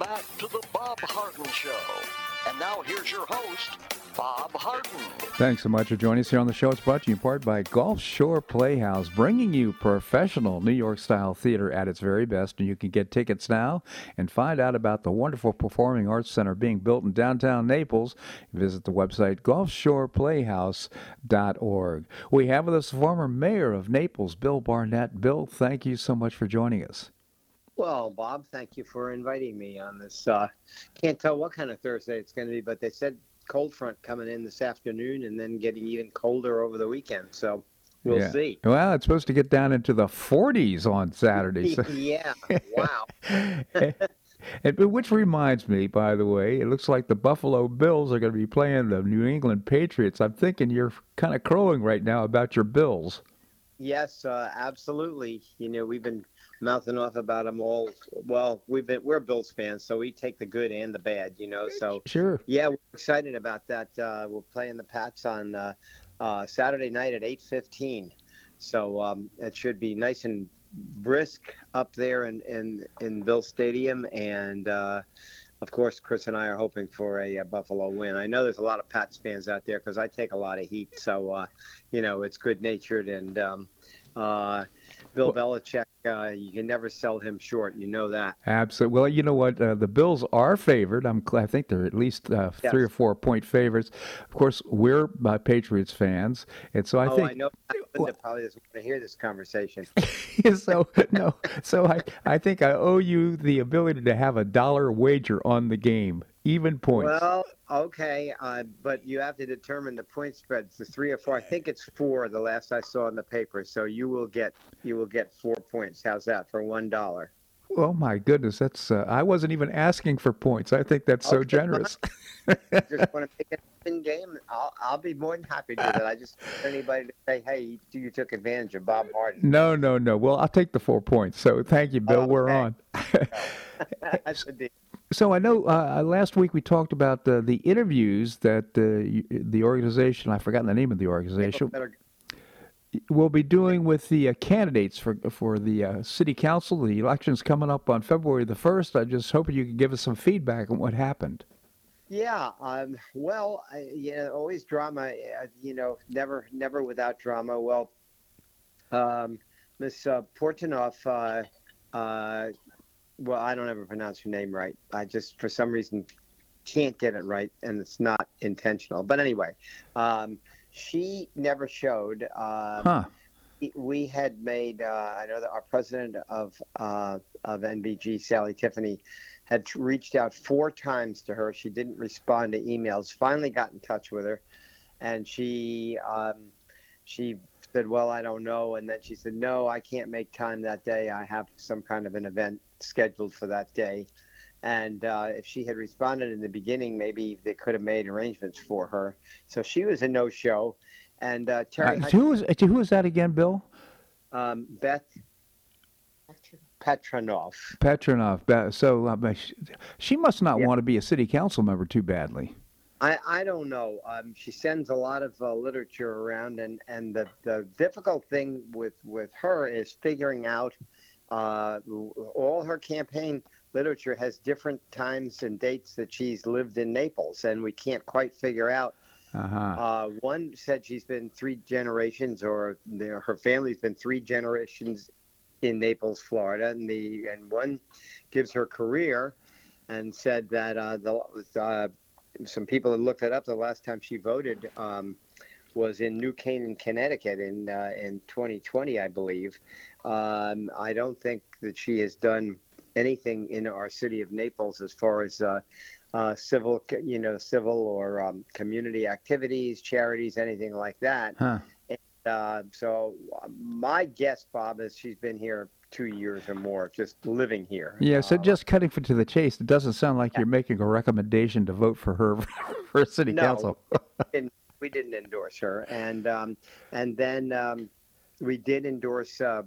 Welcome back to the Bob Harden Show. And now here's your host, Bob Harden. Thanks so much for joining us here on the show. It's brought to you in part by Gulf Shore Playhouse, bringing you professional New York style theater at its very best. And you can get tickets now and find out about the wonderful Performing Arts Center being built in downtown Naples. Visit the website gulfshoreplayhouse.org. We have with us the former mayor of Naples, Bill Barnett. Bill, thank you so much for joining us. Well, Bob, thank you for inviting me on this. Uh, can't tell what kind of Thursday it's going to be, but they said cold front coming in this afternoon and then getting even colder over the weekend. So we'll Yeah. see. Well, it's supposed to get down into the 40s on Saturday. so- yeah. Wow. And, but which reminds me, by the way, it looks like the Buffalo Bills are going to be playing the New England Patriots. I'm thinking you're kind of crowing right now about your Bills. Yes, uh, absolutely. You know, we've been mouthing off about them all. Well, we've been we're Bills fans, so we take the good and the bad, you know. So Sure. yeah, we're excited about that. Uh, we're playing the Pats on uh, uh, Saturday night at eight fifteen, so um, it should be nice and brisk up there in in, in Bill Stadium, and uh, of course, Chris and I are hoping for a, uh Buffalo win. I know there's a lot of Pats fans out there because I take a lot of heat, so uh, you know it's good natured and. Um, uh, Bill Belichick, uh, you can never sell him short. You know that. Absolutely. Well, you know what? Uh, the Bills are favored. I'm. I think they're at least uh, Yes. three or four point favorites. Of course, we're uh, Patriots fans, and so I oh, think. I know. Linda probably doesn't want to hear this conversation. so no. So I. I think I owe you the ability to have a dollar wager on the game, even points. Well, okay, uh, but you have to determine the point spread. It's three or four. I think it's four. The last I saw in the paper. So you will get you will get four points. How's that for one dollar? oh my goodness, that's. Uh, I wasn't even asking for points. I think that's so Okay, generous. Just want to make it in game. I'll I'll be more than happy to do that. I just want anybody to say, hey, you, you took advantage of Bob Harden. no, no, no. Well, I'll take the four points. So thank you, Bill. We're on. That's the deal. So I know uh, last week we talked about uh, the interviews that uh, the organization, I've forgotten the name of the organization, will be doing with the uh, candidates for for the uh, city council. The election's coming up on February the 1st. I just hoping you could give us some feedback on what happened. Yeah, um, well, I, yeah, always drama. uh, You know, never, never without drama. Well, um, Miss uh, Portanoff, uh, uh, well, I don't ever pronounce her name right. I just, for some reason, can't get it right, and it's not intentional. But anyway, um, she never showed. Um, Huh. we- we had made uh, I know that our president of uh, of NBG, Sally Tiffany, had reached out four times to her. She didn't respond to emails. Finally, got in touch with her, and she um, she said, "Well, I don't know." And then she said, "No, I can't make time that day. I have some kind of an event scheduled for that day." And uh, if she had responded in the beginning, maybe they could have made arrangements for her. So she was a no-show. And uh, Terry Uh, who was who was that again, Bill? um, Beth Petrunoff. Petrunoff. Be- So uh, she, she must not Yeah. want to be a city council member too badly. I, I don't know. Um, she sends a lot of uh, literature around, and, and the, the difficult thing with, with her is figuring out uh, all her campaign literature has different times and dates that she's lived in Naples, and we can't quite figure out. Uh-huh. Uh, one said she's been three generations, or her family's been three generations in Naples, Florida, and the and one gives her career, and said that uh, the uh, some people had looked it up. The last time she voted um, was in New Canaan, Connecticut, in uh, in 2020, I believe. Um, I don't think that she has done anything in our city of Naples as far as uh, uh, civil, you know, civil or um, community activities, charities, anything like that. Huh. Uh, so uh, my guess, Bob, is she's been here two years or more, just living here. Yeah, so Uh, just cutting to the chase, it doesn't sound like you're making a recommendation to vote for her for city No. council. We didn't endorse her, and um, and then um, we did endorse uh,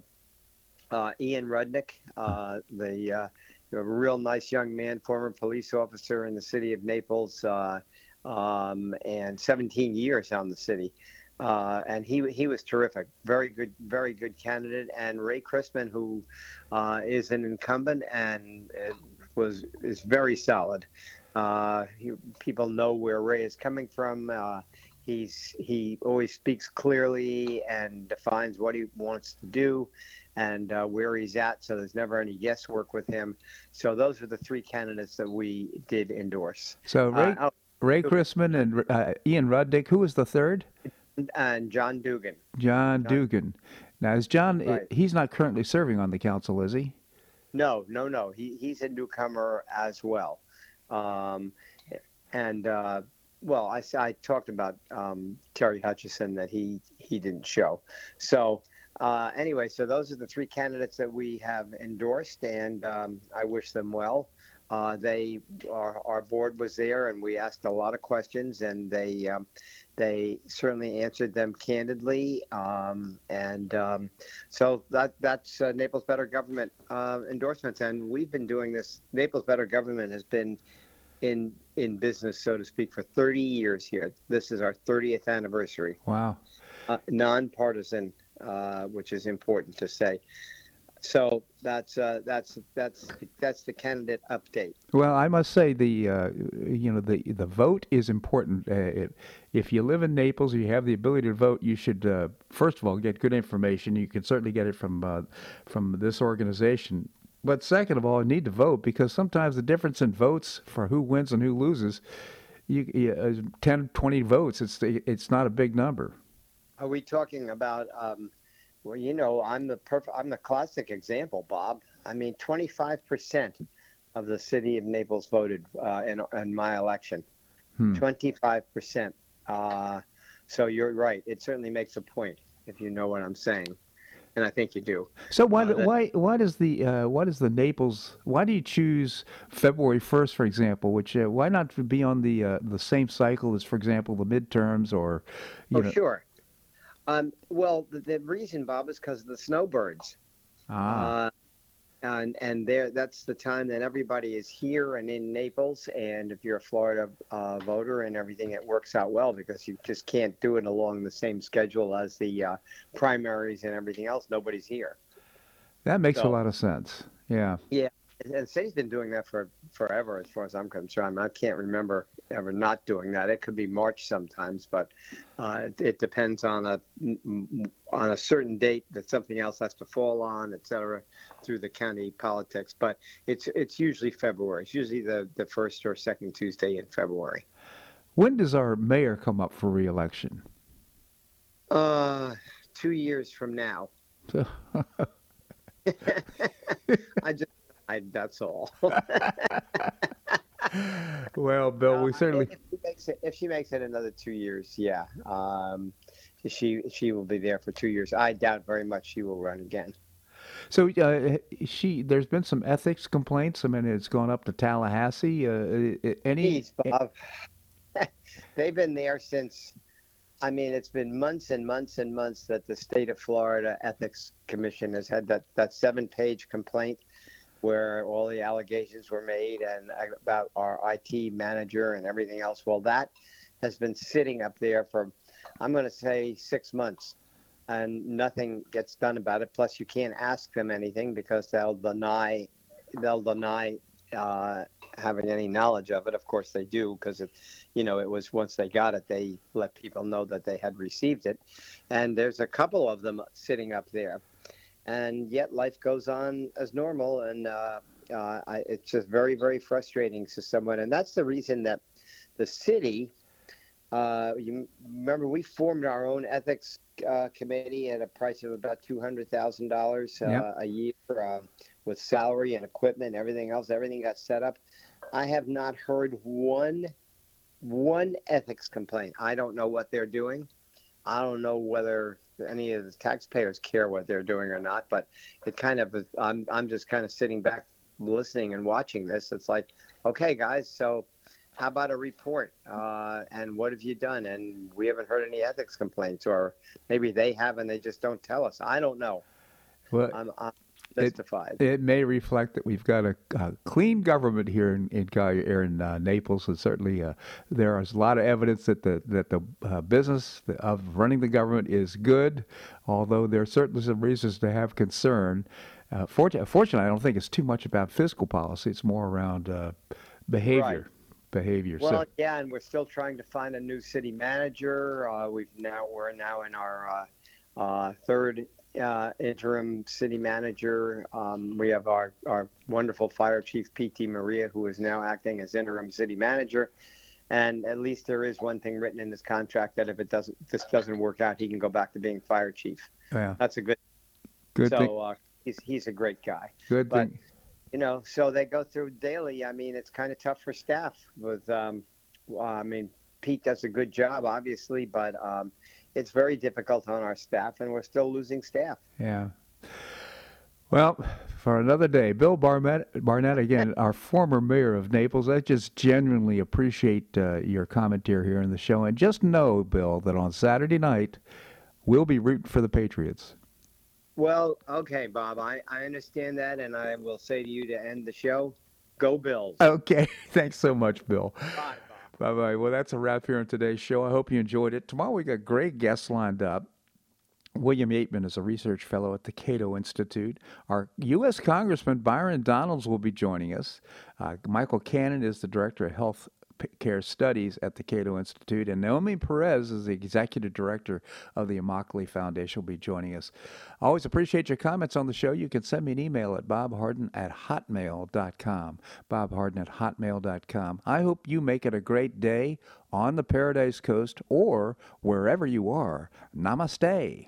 uh, Ian Rudnick, uh, the uh, real nice young man, former police officer in the city of Naples, uh, um, and 17 years on the city. Uh, and he he was terrific, very good, very good candidate. And Ray Christman, who uh, is an incumbent and was is very solid. Uh, he, people know where Ray is coming from. He's he always speaks clearly and defines what he wants to do and uh, where he's at. So there's never any guesswork with him. So those are the three candidates that we did endorse. So Ray, Uh, Ray Christman and uh, Ian Rudnick. Who was the third? and John Dugan. John John- Dugan. Now, is John? Right. He's not currently serving on the council, is he? No, no, no. He he's a newcomer as well. Um, and uh, well, I, I talked about um, Terry Hutchison that he he didn't show. So uh, anyway, so those are the three candidates that we have endorsed, and um, I wish them well. Uh, they, our, our board was there, and we asked a lot of questions, and they, um, they certainly answered them candidly. Um, and um, so that that's uh, Naples Better Government uh, endorsements, and we've been doing this. Naples Better Government has been in in business, so to speak, for 30 years here. This is our 30th anniversary. Wow. Uh, nonpartisan, uh, which is important to say. So that's uh, that's that's that's the candidate update. Well, I must say the uh, you know the the vote is important. Uh, if, if you live in Naples, you have the ability to vote. You should uh, first of all get good information. You can certainly get it from uh, from this organization. But second of all, you need to vote because sometimes the difference in votes for who wins and who loses, you, you uh, 10, 20 votes. It's it's not a big number. Are we talking about? Um, well, you know, I'm the perfect. I'm the classic example, Bob. I mean, 25 percent of the city of Naples voted uh, in, in my election. Hmm. 25 percent. Uh, so you're right. It certainly makes a point if you know what I'm saying, and I think you do. So why Uh, why why does the uh, why does the Naples why do you choose February first, for example? Which uh, why not be on the uh, the same cycle as, for example, the midterms or you Oh, know? sure. Um, well, the, the reason, Bob, is because of the snowbirds. Ah, Uh, and and there, that's the time that everybody is here and in Naples. And if you're a Florida uh, voter and everything, it works out well because you just can't do it along the same schedule as the uh, primaries and everything else. Nobody's here. that makes a lot of sense. Yeah. Yeah. And city's been doing that for forever, as far as I'm concerned. I can't remember ever not doing that. It could be March sometimes, but uh, it, it depends on a on a certain date that something else has to fall on, et cetera, through the county politics. But it's it's usually February. It's usually the the first or second Tuesday in February. When does our mayor come up for reelection? Uh, two years from now. I just, I, that's all. well, Bill, we Uh, certainly If she makes it, if she makes it another two years, yeah, um, she she will be there for two years. I doubt very much she will run again. So uh, she, there's been some ethics complaints. I mean, it's gone up to Tallahassee. Uh, any? Please, Bob. They've been there since. I mean, it's been months and months and months that the state of Florida Ethics Commission has had that that seven page complaint where all the allegations were made and about our IT manager and everything else. Well, that has been sitting up there for, I'm going to say, six months, and nothing gets done about it. Plus, you can't ask them anything because they'll deny, they'll deny uh, having any knowledge of it. Of course, they do because it, you know, it was once they got it, they let people know that they had received it, and there's a couple of them sitting up there and yet life goes on as normal and uh, uh, I, it's just very very frustrating to someone and that's the reason that the city uh, you remember we formed our own ethics uh, committee at a price of about $200000 uh, Yep. a year uh, with salary and equipment and everything else everything got set up. I have not heard one one ethics complaint. I don't know what they're doing. I don't know whether any of the taxpayers care what they're doing or not, but it kind of I'm I'm just kind of sitting back listening and watching this. It's like, okay, guys, so how about a report? Uh, and what have you done? And we haven't heard any ethics complaints, or maybe they have and they just don't tell us. I don't know. Well, I'm, I'm It- it may reflect that we've got a, a clean government here in in, in uh, Naples, and certainly uh, there is a lot of evidence that the that the uh, business of running the government is good. Although there are certainly some reasons to have concern. Uh, fortunately, fortunately, I don't think it's too much about fiscal policy. It's more around uh, behavior. Behavior. Well, so, yeah, and we're still trying to find a new city manager. Uh, we've now we're now in our uh, uh, third uh, interim city manager. Um, we have our our wonderful fire chief Pete DiMaria, who is now acting as interim city manager. And at least there is one thing written in this contract that if it doesn't this doesn't work out, he can go back to being fire chief. yeah, That's a good. good so thing. uh, he's he's a great guy Good but- thing. you know, so they go through daily. I mean, it's kind of tough for staff. With, um, well, I mean, Pete does a good job, obviously, but um, it's very difficult on our staff, and we're still losing staff. Yeah. Well, for another day, Bill Barnett, Barnett again, our former mayor of Naples. I just genuinely appreciate uh, your commentary here in the show, and just know, Bill, that on Saturday night we'll be rooting for the Patriots. Well, okay, Bob, I, I understand that, and I will say to you to end the show, go Bills. Okay, thanks so much, Bill. Bye. Bye bye. Well, that's a wrap here on today's show. I hope you enjoyed it. Tomorrow we got great guests lined up. William Yeatman is a research fellow at the Cato Institute. Our U.S. Congressman Byron Donalds will be joining us. Uh, Michael Cannon is the director of health care studies at the Cato Institute, and Naomi Perez is the executive director of the Immokalee Foundation. Will be joining us. I Always appreciate your comments on the show. You can send me an email at bobharden at hotmail.com. Bobharden at hotmail.com. I hope you make it a great day on the Paradise Coast or wherever you are. Namaste.